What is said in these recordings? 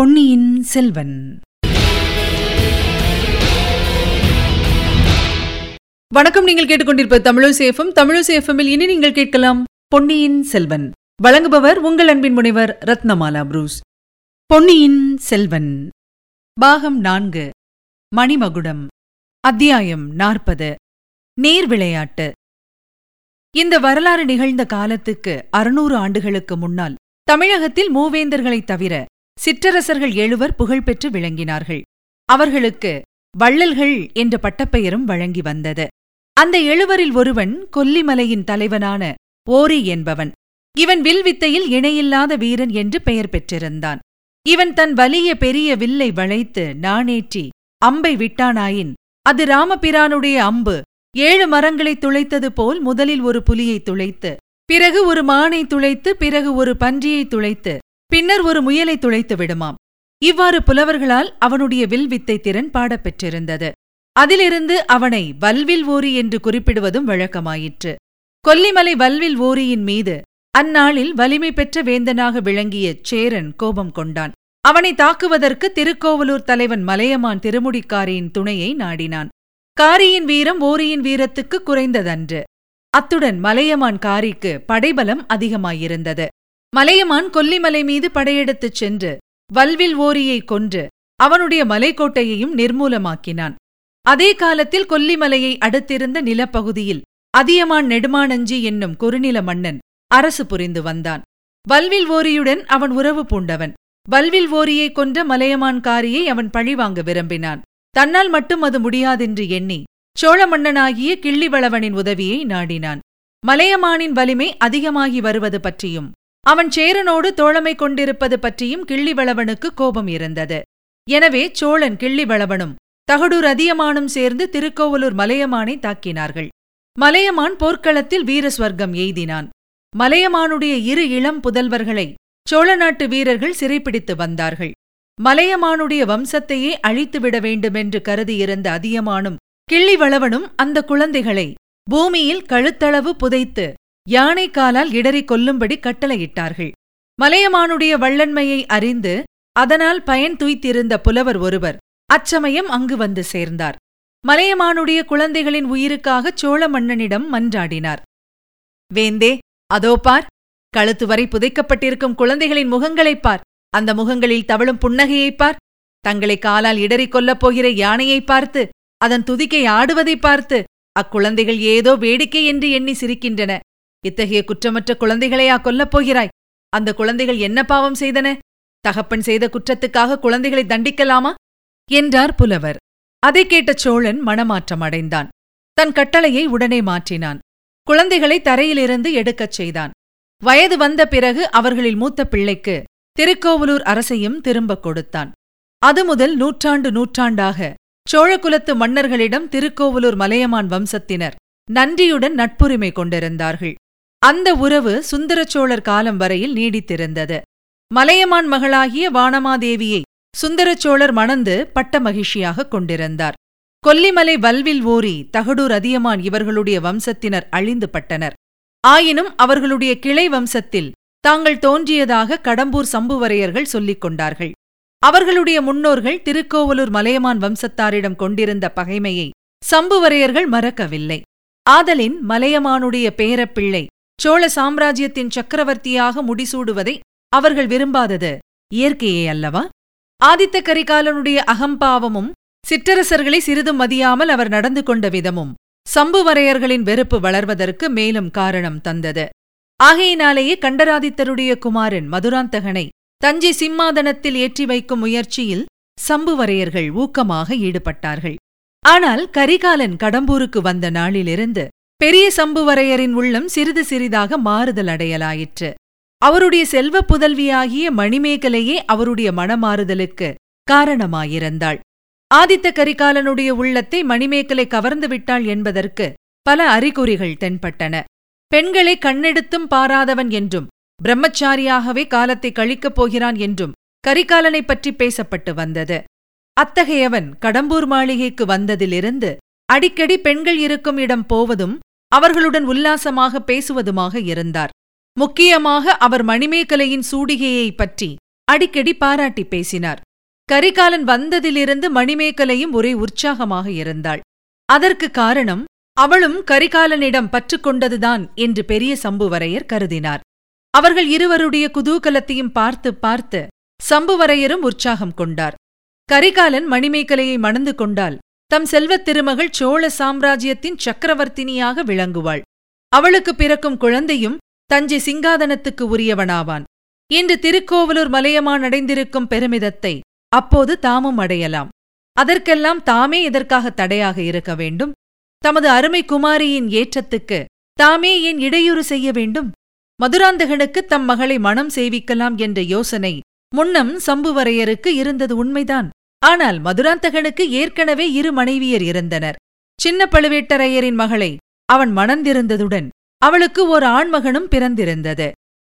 பொன்னியின் செல்வன். வணக்கம் நீங்கள் கேட்டுக்கொண்டிருப்ப தமிழசேஃபம் தமிழசேஃபமில் இனி நீங்கள் கேட்கலாம் பொன்னியின் செல்வன். வழங்குபவர் உங்கள் அன்பின் முனைவர் ரத்னமாலா புரூஸ். பொன்னியின் செல்வன். பாகம் நான்கு. மணிமகுடம். அத்தியாயம் நாற்பது. நேர் விளையாட்டு இந்த வரலாறு நிகழ்ந்த காலத்துக்கு அறுநூறு ஆண்டுகளுக்கு முன்னால் தமிழகத்தில் மூவேந்தர்களைத் தவிர சிற்றரசர்கள் எழுவர் புகழ்பெற்று விளங்கினார்கள். அவர்களுக்கு வள்ளல்கள் என்ற பட்டப்பெயரும் வழங்கி வந்தது. அந்த எழுவரில் ஒருவன் கொல்லிமலையின் தலைவனான ஓரி என்பவன். இவன் வில் வித்தையில் இணையில்லாத வீரன் என்று பெயர் பெற்றிருந்தான். இவன் தன் வலிய பெரிய வில்லை வளைத்து நாணேற்றி அம்பை விட்டானாயின் அது ராமபிரானுடைய அம்பு. ஏழு மரங்களை துளைத்தது போல் முதலில் ஒரு புலியை துளைத்து பிறகு ஒரு மானை துளைத்து பிறகு ஒரு பன்றியை துளைத்து பின்னர் ஒரு முயலை துளைத்து விடுமாம். இவ்வாறு புலவர்களால் அவனுடைய வில் வித்தை திறன் பாடப்பெற்றிருந்தது. அதிலிருந்து அவனை வல்வில் ஓரி என்று குறிப்பிடுவதும் வழக்கமாயிற்று. கொல்லிமலை வல்வில் ஓரியின் மீது அந்நாளில் வலிமை பெற்ற வேந்தனாக விளங்கிய சேரன் கோபம் கொண்டான். அவனை தாக்குவதற்கு திருக்கோவலூர் தலைவன் மலையமான் திருமுடிக்காரியின் துணையை நாடினான். காரியின் வீரம் ஓரியின் வீரத்துக்கு குறைந்ததன்று. அத்துடன் மலையமான் காரிக்கு படைபலம் அதிகமாயிருந்தது. மலையமான் கொல்லிமலை மீது படையெடுத்துச் சென்று வல்வில் ஓரியை கொன்று அவனுடைய மலைக்கோட்டையையும் நிர்மூலமாக்கினான். அதே காலத்தில் கொல்லிமலையை அடுத்திருந்த நிலப்பகுதியில் அதியமான் நெடுமானஞ்சி என்னும் குறுநில மன்னன் அரசு புரிந்து வந்தான். வல்வில் ஓரியுடன் அவன் உறவு பூண்டவன். வல்வில் ஓரியை கொன்ற மலையமான் காரியை அவன் பழிவாங்க விரும்பினான். தன்னால் மட்டும் அது முடியாதென்று எண்ணி சோழ மன்னனாகிய கிள்ளிவளவனின் உதவியை நாடினான். மலையமானின் வலிமை அதிகமாகி வருவது பற்றியும் அவன் சேரனோடு தோழமை கொண்டிருப்பது பற்றியும் கிள்ளிவளவனுக்கு கோபம் இருந்தது. எனவே சோழன் கிள்ளிவளவனும் தகடூர் அதியமானும் சேர்ந்து திருக்கோவலூர் மலையமானை தாக்கினார்கள். மலையமான் போர்க்களத்தில் வீரஸ்வர்க்கம் எய்தினான். மலையமானுடைய இரு இளம் புதல்வர்களை சோழ நாட்டு வீரர்கள் சிறைப்பிடித்து வந்தார்கள். மலையமானுடைய வம்சத்தையே அழித்துவிட வேண்டுமென்று கருதியிருந்த அதியமானும் கிள்ளிவளவனும் அந்த குழந்தைகளை பூமியில் கழுத்தளவு புதைத்து யானை காலால் இடறி கொல்லும்படி கட்டளையிட்டார்கள். மலையமானுடைய வள்ளன்மையை அறிந்து அதனால் பயன் துய்த்திருந்த புலவர் ஒருவர் அச்சமயம் அங்கு வந்து சேர்ந்தார். மலையமானுடைய குழந்தைகளின் உயிருக்காக சோழ மன்னனிடம் மன்றாடினார். வேந்தே அதோ பார் கழுத்து வரை புதைக்கப்பட்டிருக்கும் குழந்தைகளின் முகங்களைப் பார். அந்த முகங்களில் தவழும் புன்னகையைப் பார். தங்களை காலால் இடறிக் கொல்லப் போகிற யானையைப் பார்த்து அதன் துதிக்கை ஆடுவதைப் பார்த்து அக்குழந்தைகள் ஏதோ வேடிக்கை என்று எண்ணி சிரிக்கின்றன. இத்தகைய குற்றமற்ற குழந்தைகளையா கொல்லப் போகிறாய்? அந்த குழந்தைகள் என்ன பாவம் செய்தன? தகப்பன் செய்த குற்றத்துக்காக குழந்தைகளை தண்டிக்கலாமா? என்றார் புலவர். அதை கேட்ட சோழன் மனமாற்றம் அடைந்தான். தன் கட்டளையை உடனே மாற்றினான். குழந்தைகளை தரையிலிருந்து எடுக்கச் செய்தான். வயது வந்த பிறகு அவர்களில் மூத்த பிள்ளைக்கு திருக்கோவலூர் அரசையும் திரும்பக் கொடுத்தான். அது முதல் நூற்றாண்டு நூற்றாண்டாக சோழகுலத்து மன்னர்களிடம் திருக்கோவலூர் மலையமான் வம்சத்தினர் நன்றியுடன் நட்புரிமை கொண்டிருந்தார்கள். அந்த உறவு சுந்தரச்சோழர் காலம் வரையில் நீடித்திருந்தது. மலையமான் மகளாகிய வானமாதேவியை சுந்தரச்சோழர் மணந்து பட்ட மகிழ்ச்சியாகக் கொண்டிருந்தார். கொல்லிமலை வல்வில் ஓரி தகடூர் அதியமான் இவர்களுடைய வம்சத்தினர் அழிந்து பட்டனர். ஆயினும் அவர்களுடைய கிளை வம்சத்தில் தாங்கள் தோன்றியதாக கடம்பூர் சம்புவரையர்கள் சொல்லிக் கொண்டார்கள். அவர்களுடைய முன்னோர்கள் திருக்கோவலூர் மலையமான் வம்சத்தாரிடம் கொண்டிருந்த பகைமையை சம்புவரையர்கள் மறக்கவில்லை. ஆதலின் மலையமானுடைய பேரப்பிள்ளை சோழ சாம்ராஜ்யத்தின் சக்கரவர்த்தியாக முடிசூடுவதை அவர்கள் விரும்பாதது. இயற்கையே அல்லவா? ஆதித்த கரிகாலனுடைய அகம்பாவமும் சிற்றரசர்களை சிறிதும் மதியாமல் அவர் நடந்து கொண்ட விதமும் சம்புவரையர்களின் வெறுப்பு வளர்வதற்கு மேலும் காரணம் தந்தது. ஆகையினாலேயே கண்டராதித்தருடைய குமாரன் மதுராந்தகனை தஞ்சை சிம்மாதனத்தில் ஏற்றி வைக்கும் முயற்சியில் சம்புவரையர்கள் ஊக்கமாக ஈடுபட்டார்கள். ஆனால் கரிகாலன் கடம்பூருக்கு வந்த நாளிலிருந்து பெரிய சம்புவரையரின் உள்ளம் சிறிது சிறிதாக மாறுதல் அடையலாயிற்று. அவருடைய செல்வ புதல்வியாகிய மணிமேகலையே அவருடைய மனமாறுதலுக்கு காரணமாயிருந்தாள். ஆதித்த கரிகாலனுடைய உள்ளத்தை மணிமேகலை கவர்ந்து விட்டாள் என்பதற்கு பல அறிகுறிகள் தென்பட்டன. பெண்களை கண்ணெடுத்தும் பாராதவன் என்றும் பிரம்மச்சாரியாகவே காலத்தை கழிக்கப் போகிறான் என்றும் கரிகாலனைப் பற்றி பேசப்பட்டு வந்தது. அத்தகையவன் கடம்பூர் மாளிகைக்கு வந்ததிலிருந்து அடிக்கடி பெண்கள் இருக்கும் இடம் போவதும் அவர்களுடன் உல்லாசமாக பேசுவதுமாக இருந்தார். முக்கியமாக அவர் மணிமேகலையின் சூடிகையைப் பற்றி அடிக்கடி பாராட்டி பேசினார். கரிகாலன் வந்ததிலிருந்து மணிமேகலையும் ஒரே உற்சாகமாக இருந்தாள். அதற்கு காரணம் அவளும் கரிகாலனிடம் பற்றுக்கொண்டதுதான் என்று பெரிய சம்புவரையர் கருதினார். அவர்கள் இருவருடைய குதூகலத்தையும் பார்த்து பார்த்து சம்புவரையரும் உற்சாகம் கொண்டார். கரிகாலன் மணிமேகலையை மணந்து கொண்டால் தம் செல்வத் திருமகள் சோழ சாம்ராஜ்யத்தின் சக்கரவர்த்தினியாக விளங்குவாள். அவளுக்கு பிறக்கும் குழந்தையும் தஞ்சை சிங்காதனத்துக்கு உரியவனாவான். இன்று திருக்கோவலூர் மலையமான் அடைந்திருக்கும் பெருமிதத்தை அப்போது தாமும் அடையலாம். அதற்கெல்லாம் தாமே இதற்காக தடையாக இருக்க வேண்டும். தமது அருமை குமாரியின் ஏற்றத்துக்கு தாமே ஏன் இடையூறு செய்ய வேண்டும்? மதுராந்தகனுக்கு தம் மகளை மனம் செய்விக்கலாம் என்ற யோசனை முன்னம் சம்புவரையருக்கு இருந்தது உண்மைதான். ஆனால் மதுராந்தகனுக்கு ஏற்கனவே இரு மனைவியர் இருந்தனர் சின்ன பழுவேட்டரையரின் மகளை அவன் மணந்திருந்ததுடன் அவளுக்கு ஓர் ஆண்மகனும் பிறந்திருந்தது.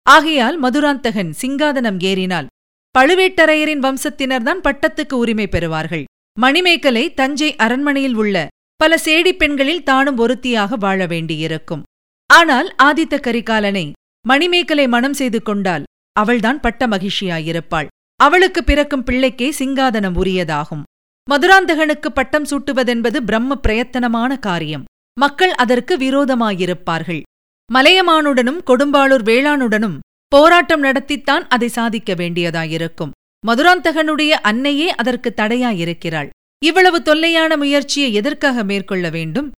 ஆகையால் மதுராந்தகன் சிங்காதனம் ஏறினால் பழுவேட்டரையரின் வம்சத்தினர்தான் பட்டத்துக்கு உரிமை பெறுவார்கள். மணிமேகலை தஞ்சை அரண்மனையில் உள்ள பல சேடிப் பெண்களில் தானும் ஒருத்தியாக வாழ வேண்டியிருக்கும். ஆனால் ஆதித்த கரிகாலனை மணிமேகலை மனம் செய்து கொண்டால் அவள்தான் பட்ட மகிழ்ச்சியாயிருப்பாள். அவளுக்கு பிறக்கும் பிள்ளைக்கே சிங்காதனம் உரியதாகும். மதுராந்தகனுக்கு பட்டம் சூட்டுவதென்பது பிரம்ம பிரயத்தனமான காரியம். மக்கள் அதற்கு விரோதமாயிருப்பார்கள். மலையமானுடனும் கொடும்பாளூர் வேளானுடனும் போராட்டம் நடத்தித்தான் அதை சாதிக்க வேண்டியதாயிருக்கும். மதுராந்தகனுடைய அன்னையே அதற்கு தடையாயிருக்கிறாள். இவ்வளவு தொல்லையான முயற்சியை எதற்காக மேற்கொள்ள வேண்டும்?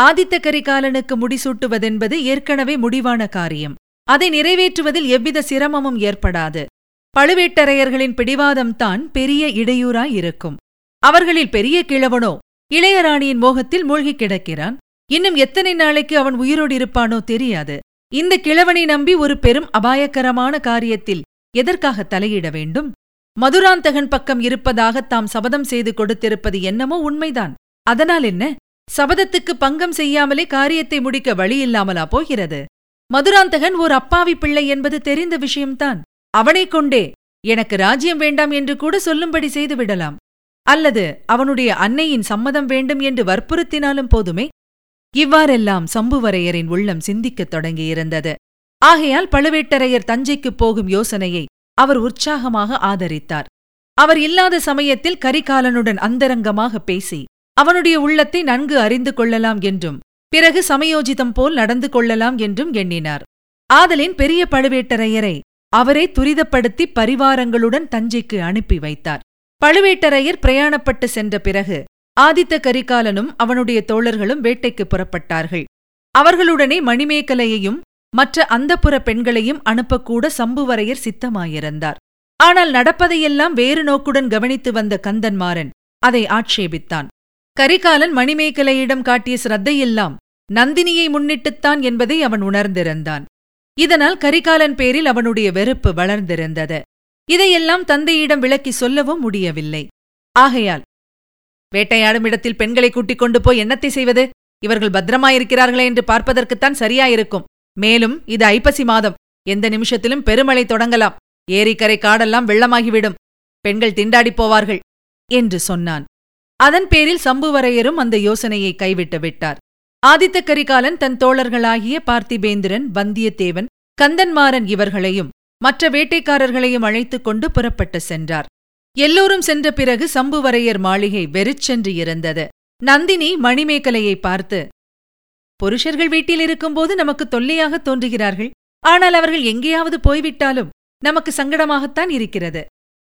ஆதித்த கரிகாலனுக்கு முடிசூட்டுவதென்பது ஏற்கனவே முடிவான காரியம். அதை நிறைவேற்றுவதில் எவ்வித சிரமமும் ஏற்படாது. பழுவேட்டரையர்களின் பிடிவாதம்தான் பெரிய இடையூறாயிருக்கும் அவர்களில் பெரிய கிழவனோ இளையராணியின் மோகத்தில் மூழ்கிக் கிடக்கிறான். இன்னும் எத்தனை நாளைக்கு அவன் உயிரோடு இருப்பானோ தெரியாது. இந்த கிழவனை நம்பி ஒரு பெரும் அபாயகரமான காரியத்தில் எதற்காக தலையிட வேண்டும்? மதுராந்தகன் பக்கம் இருப்பதாக தாம் சபதம் செய்து கொடுத்திருப்பது என்னமோ உண்மைதான். அதனால் என்ன? சபதத்துக்கு பங்கம் செய்யாமலே காரியத்தை முடிக்க வழியில்லாமலா போகிறது? மதுராந்தகன் ஓர் அப்பாவி பிள்ளை என்பது தெரிந்த விஷயம்தான். அவனைக் கொண்டே எனக்கு ராஜ்யம் வேண்டாம் என்று கூட சொல்லும்படி செய்துவிடலாம் அல்லது அவனுடைய அன்னையின் சம்மதம் வேண்டும் என்று வற்புறுத்தினாலும் போதுமே? இவ்வாறெல்லாம் சம்புவரையரின் உள்ளம் சிந்திக்கத் தொடங்கியிருந்தது ஆகையால் பழுவேட்டரையர் தஞ்சைக்குப் போகும் யோசனையை அவர் உற்சாகமாக ஆதரித்தார். அவர் இல்லாத சமயத்தில் கரிகாலனுடன் அந்தரங்கமாக பேசி அவனுடைய உள்ளத்தை நன்கு அறிந்து கொள்ளலாம் என்றும் பிறகு சமயோஜிதம் போல் நடந்து கொள்ளலாம் என்றும் எண்ணினார். ஆதலின் பெரிய பழுவேட்டரையரை அவரே துரிதப்படுத்தி பரிவாரங்களுடன் தஞ்சைக்கு அனுப்பி வைத்தார். பழுவேட்டரையர் பிரயாணப்பட்டு சென்ற பிறகு ஆதித்த கரிகாலனும் அவனுடைய தோழர்களும் வேட்டைக்கு புறப்பட்டார்கள். அவர்களுடனே மணிமேகலையையும் மற்ற அந்தப்புற பெண்களையும் அனுப்பக்கூட சம்புவரையர் சித்தமாயிருந்தார். ஆனால் நடப்பதையெல்லாம் வேறு நோக்குடன் கவனித்து வந்த கந்தன்மாறன் அதை ஆட்சேபித்தான். கரிகாலன் மணிமேகலையிடம் காட்டிய சிரத்தையெல்லாம் நந்தினியை முன்னிட்டுத்தான் என்பதை அவன் உணர்ந்திருந்தான். இதனால் கரிகாலன் பேரில் அவனுடைய வெறுப்பு வளர்ந்திருந்தது. இதையெல்லாம் தந்தையிடம் விளக்கி சொல்லவும் முடியவில்லை. ஆகையால் வேட்டையாடும் இடத்தில் பெண்களை கூட்டிக் கொண்டு போய் என்னத்தை செய்வது? இவர்கள் பத்திரமாயிருக்கிறார்களே என்று பார்ப்பதற்குத்தான் சரியாயிருக்கும். மேலும் இது ஐப்பசி மாதம். எந்த நிமிஷத்திலும் பெருமழை தொடங்கலாம். ஏரிக்கரை காடெல்லாம் வெள்ளமாகிவிடும். பெண்கள் திண்டாடிப் போவார்கள். என்று சொன்னான். அதன் பேரில் சம்புவரையரும் அந்த யோசனையை கைவிட்டு விட்டார். ஆதித்த கரிகாலன் தன் தோழர்களாகிய பார்த்திபேந்திரன் வந்தியத்தேவன் கந்தன்மாறன் இவர்களையும் மற்ற வேட்டைக்காரர்களையும் அழைத்துக் கொண்டு புறப்பட்டு சென்றார். எல்லோரும் சென்ற பிறகு சம்புவரையர் மாளிகை வெறிச்சென்று இருந்தது. நந்தினி மணிமேகலையை பார்த்து புருஷர்கள் வீட்டில் இருக்கும்போது நமக்கு தொல்லையாக தோன்றுகிறார்கள். ஆனால் அவர்கள் எங்கேயாவது போய்விட்டாலும் நமக்கு சங்கடமாகத்தான் இருக்கிறது.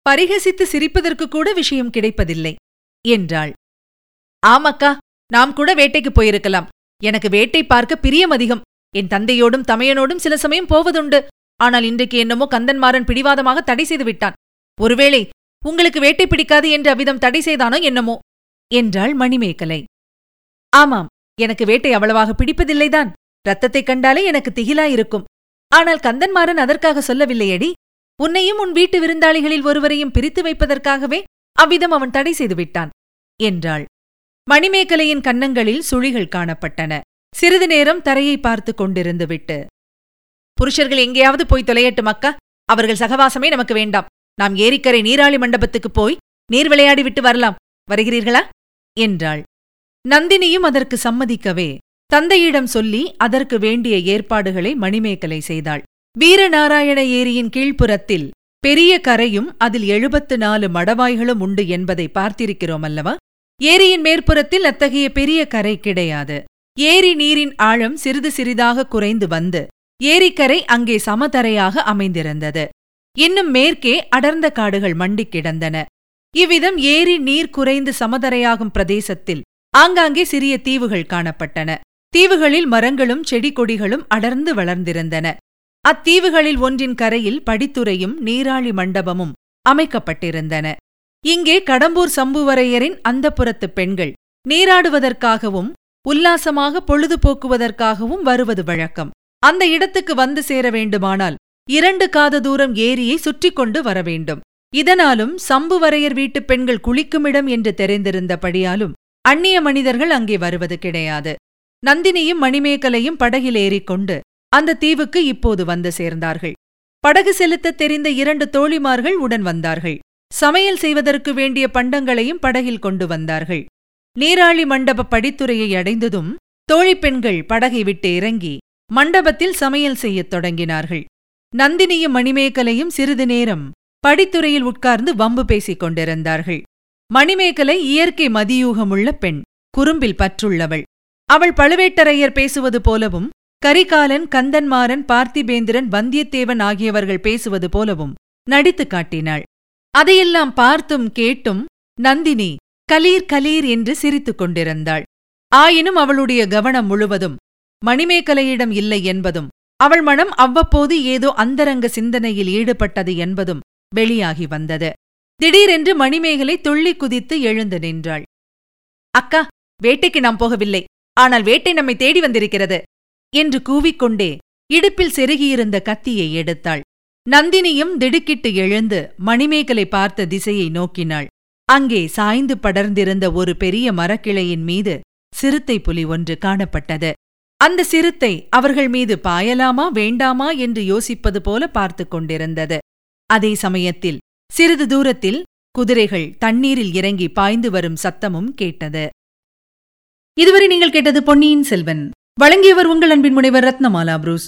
பரிகசித்து சிரிப்பதற்கு கூட விஷயம் கிடைப்பதில்லை என்றாள். ஆமக்கா நாம் கூட வேட்டைக்கு போயிருக்கலாம். எனக்கு வேட்டை பார்க்க பிரியம் அதிகம். என் தந்தையோடும் தமையனோடும் சில சமயம் போவதுண்டு. ஆனால் இன்றைக்கு என்னமோ கந்தன்மாறன் பிடிவாதமாக தடை செய்து விட்டான். ஒருவேளை உங்களுக்கு வேட்டை பிடிக்காது என்று அவ்விதம் தடை செய்தானோ என்னமோ? என்றாள் மணிமேகலை. ஆமாம் எனக்கு வேட்டை அவ்வளவாக பிடிப்பதில்லைதான். ரத்தத்தைக் கண்டாலே எனக்கு திகிலாயிருக்கும். ஆனால் கந்தன்மாறன் அதற்காக சொல்லவில்லையடி. உன்னையும் உன் வீட்டு விருந்தாளிகளில் ஒருவரையும் பிரித்து வைப்பதற்காகவே அவ்விதம் அவன் தடை செய்து விட்டான் என்றாள். மணிமேகலையின் கன்னங்களில் சுழிகள் காணப்பட்டன. சிறிது நேரம் தரையை பார்த்து கொண்டிருந்து விட்டு புருஷர்கள் எங்கேயாவது போய் தொலையட்டும் அக்கா. அவர்கள் சகவாசமே நமக்கு வேண்டாம். நாம் ஏரிக்கரை நீராளி மண்டபத்துக்கு போய் நீர் விளையாடி விட்டு வரலாம். வருகிறீர்களா? என்றாள். நந்தினியும் அதற்கு சம்மதிக்கவே தந்தையிடம் சொல்லி அதற்கு வேண்டிய ஏற்பாடுகளை மணிமேகலை செய்தாள். வீரநாராயண ஏரியின் கீழ்ப்புறத்தில் பெரிய கரையும் அதில் எழுபத்து நாலு மடவாய்களும் உண்டு என்பதை பார்த்திருக்கிறோம் அல்லவா? ஏரியின் மேற்புறத்தில் அத்தகைய பெரிய கரை கிடையாது. ஏரி நீரின் ஆழம் சிறிது சிறிதாக குறைந்து வந்து ஏரிக்கரை அங்கே சமதரையாக அமைந்திருந்தது. இன்னும் மேற்கே அடர்ந்த காடுகள் மண்டிக் கிடந்தன. இவ்விதம் ஏரி நீர் குறைந்து சமதரையாகும் பிரதேசத்தில் ஆங்காங்கே சிறிய தீவுகள் காணப்பட்டன. தீவுகளில் மரங்களும் செடி கொடிகளும் அடர்ந்து வளர்ந்திருந்தன. அத்தீவுகளில் ஒன்றின் கரையில் படித்துறையும் நீராழி மண்டபமும் அமைக்கப்பட்டிருந்தன. இங்கே கடம்பூர் சம்புவரையரின் அந்தப்புறத்து பெண்கள். நீராடுவதற்காகவும் உல்லாசமாக பொழுதுபோக்குவதற்காகவும் வருவது வழக்கம். அந்த இடத்துக்கு வந்து சேர வேண்டுமானால் இரண்டு காத தூரம் ஏரியை சுற்றி கொண்டு வர வேண்டும். இதனாலும் சம்புவரையர் வீட்டுப் பெண்கள் குளிக்குமிடம் என்று தெரிந்திருந்தபடியாலும் அந்நிய மனிதர்கள் அங்கே வருவது கிடையாது. நந்தினியும் மணிமேகலையும் படகில் ஏறிக்கொண்டு அந்த தீவுக்கு இப்போது வந்து சேர்ந்தார்கள். படகு செலுத்தத் தெரிந்த இரண்டு தோழிமார்கள் உடன் வந்தார்கள். சமையல் செய்வதற்கு வேண்டிய பண்டங்களையும் படகில் கொண்டு வந்தார்கள். நீராழி மண்டப படித்துறையை அடைந்ததும் தோழிப்பெண்கள் படகை விட்டு இறங்கி மண்டபத்தில் சமையல் செய்யத் தொடங்கினார்கள். நந்தினியும் மணிமேகலையும் சிறிது நேரம் படித்துறையில் உட்கார்ந்து வம்பு பேசிக் கொண்டிருந்தார்கள். மணிமேகலை இயற்கை மதியூகமுள்ள பெண் குறும்பில் பற்றுள்ளவள். அவள் பழுவேட்டரையர் பேசுவது போலவும் கரிகாலன் கந்தன்மாறன் பார்த்திபேந்திரன் வந்தியத்தேவன் ஆகியவர்கள் பேசுவது போலவும் நடித்துக் காட்டினாள். அதையெல்லாம் பார்த்தும் கேட்டும் நந்தினி கலீர் கலீர் என்று சிரித்துக் கொண்டிருந்தாள். ஆயினும் அவளுடைய கவனம் முழுவதும் மணிமேகலையிடம் இல்லை என்பதும் அவள் மனம் அவ்வப்போது ஏதோ அந்தரங்க சிந்தனையில் ஈடுபட்டது என்பதும் வெளியாகி வந்தது. திடீரென்று மணிமேகலை துள்ளி குதித்து எழுந்து நின்றாள். அக்கா வேட்டைக்கு நாம் போகவில்லை. ஆனால் வேட்டை நம்மை தேடி வந்திருக்கிறது என்று கூவிக்கொண்டே இடுப்பில் செருகியிருந்த கத்தியை எடுத்தாள். நந்தினியும் திடுக்கிட்டு எழுந்து மணிமேகலை பார்த்த திசையை நோக்கினாள். அங்கே சாய்ந்து படர்ந்திருந்த ஒரு பெரிய மரக்கிளையின் மீது சிறுத்தை புலி ஒன்று காணப்பட்டது. அந்த சிறுத்தை அவர்கள் மீது பாயலாமா வேண்டாமா என்று யோசிப்பது போல பார்த்து கொண்டிருந்தது. அதே சமயத்தில் சிறிது தூரத்தில் குதிரைகள் தண்ணீரில் இறங்கி பாய்ந்து வரும் சத்தமும் கேட்டது. இதுவரை நீங்கள் கேட்டது பொன்னியின் செல்வன். வழங்கியவர் உங்கள் அன்பின் முனைவர் ரத்னமாலா புரூஸ்.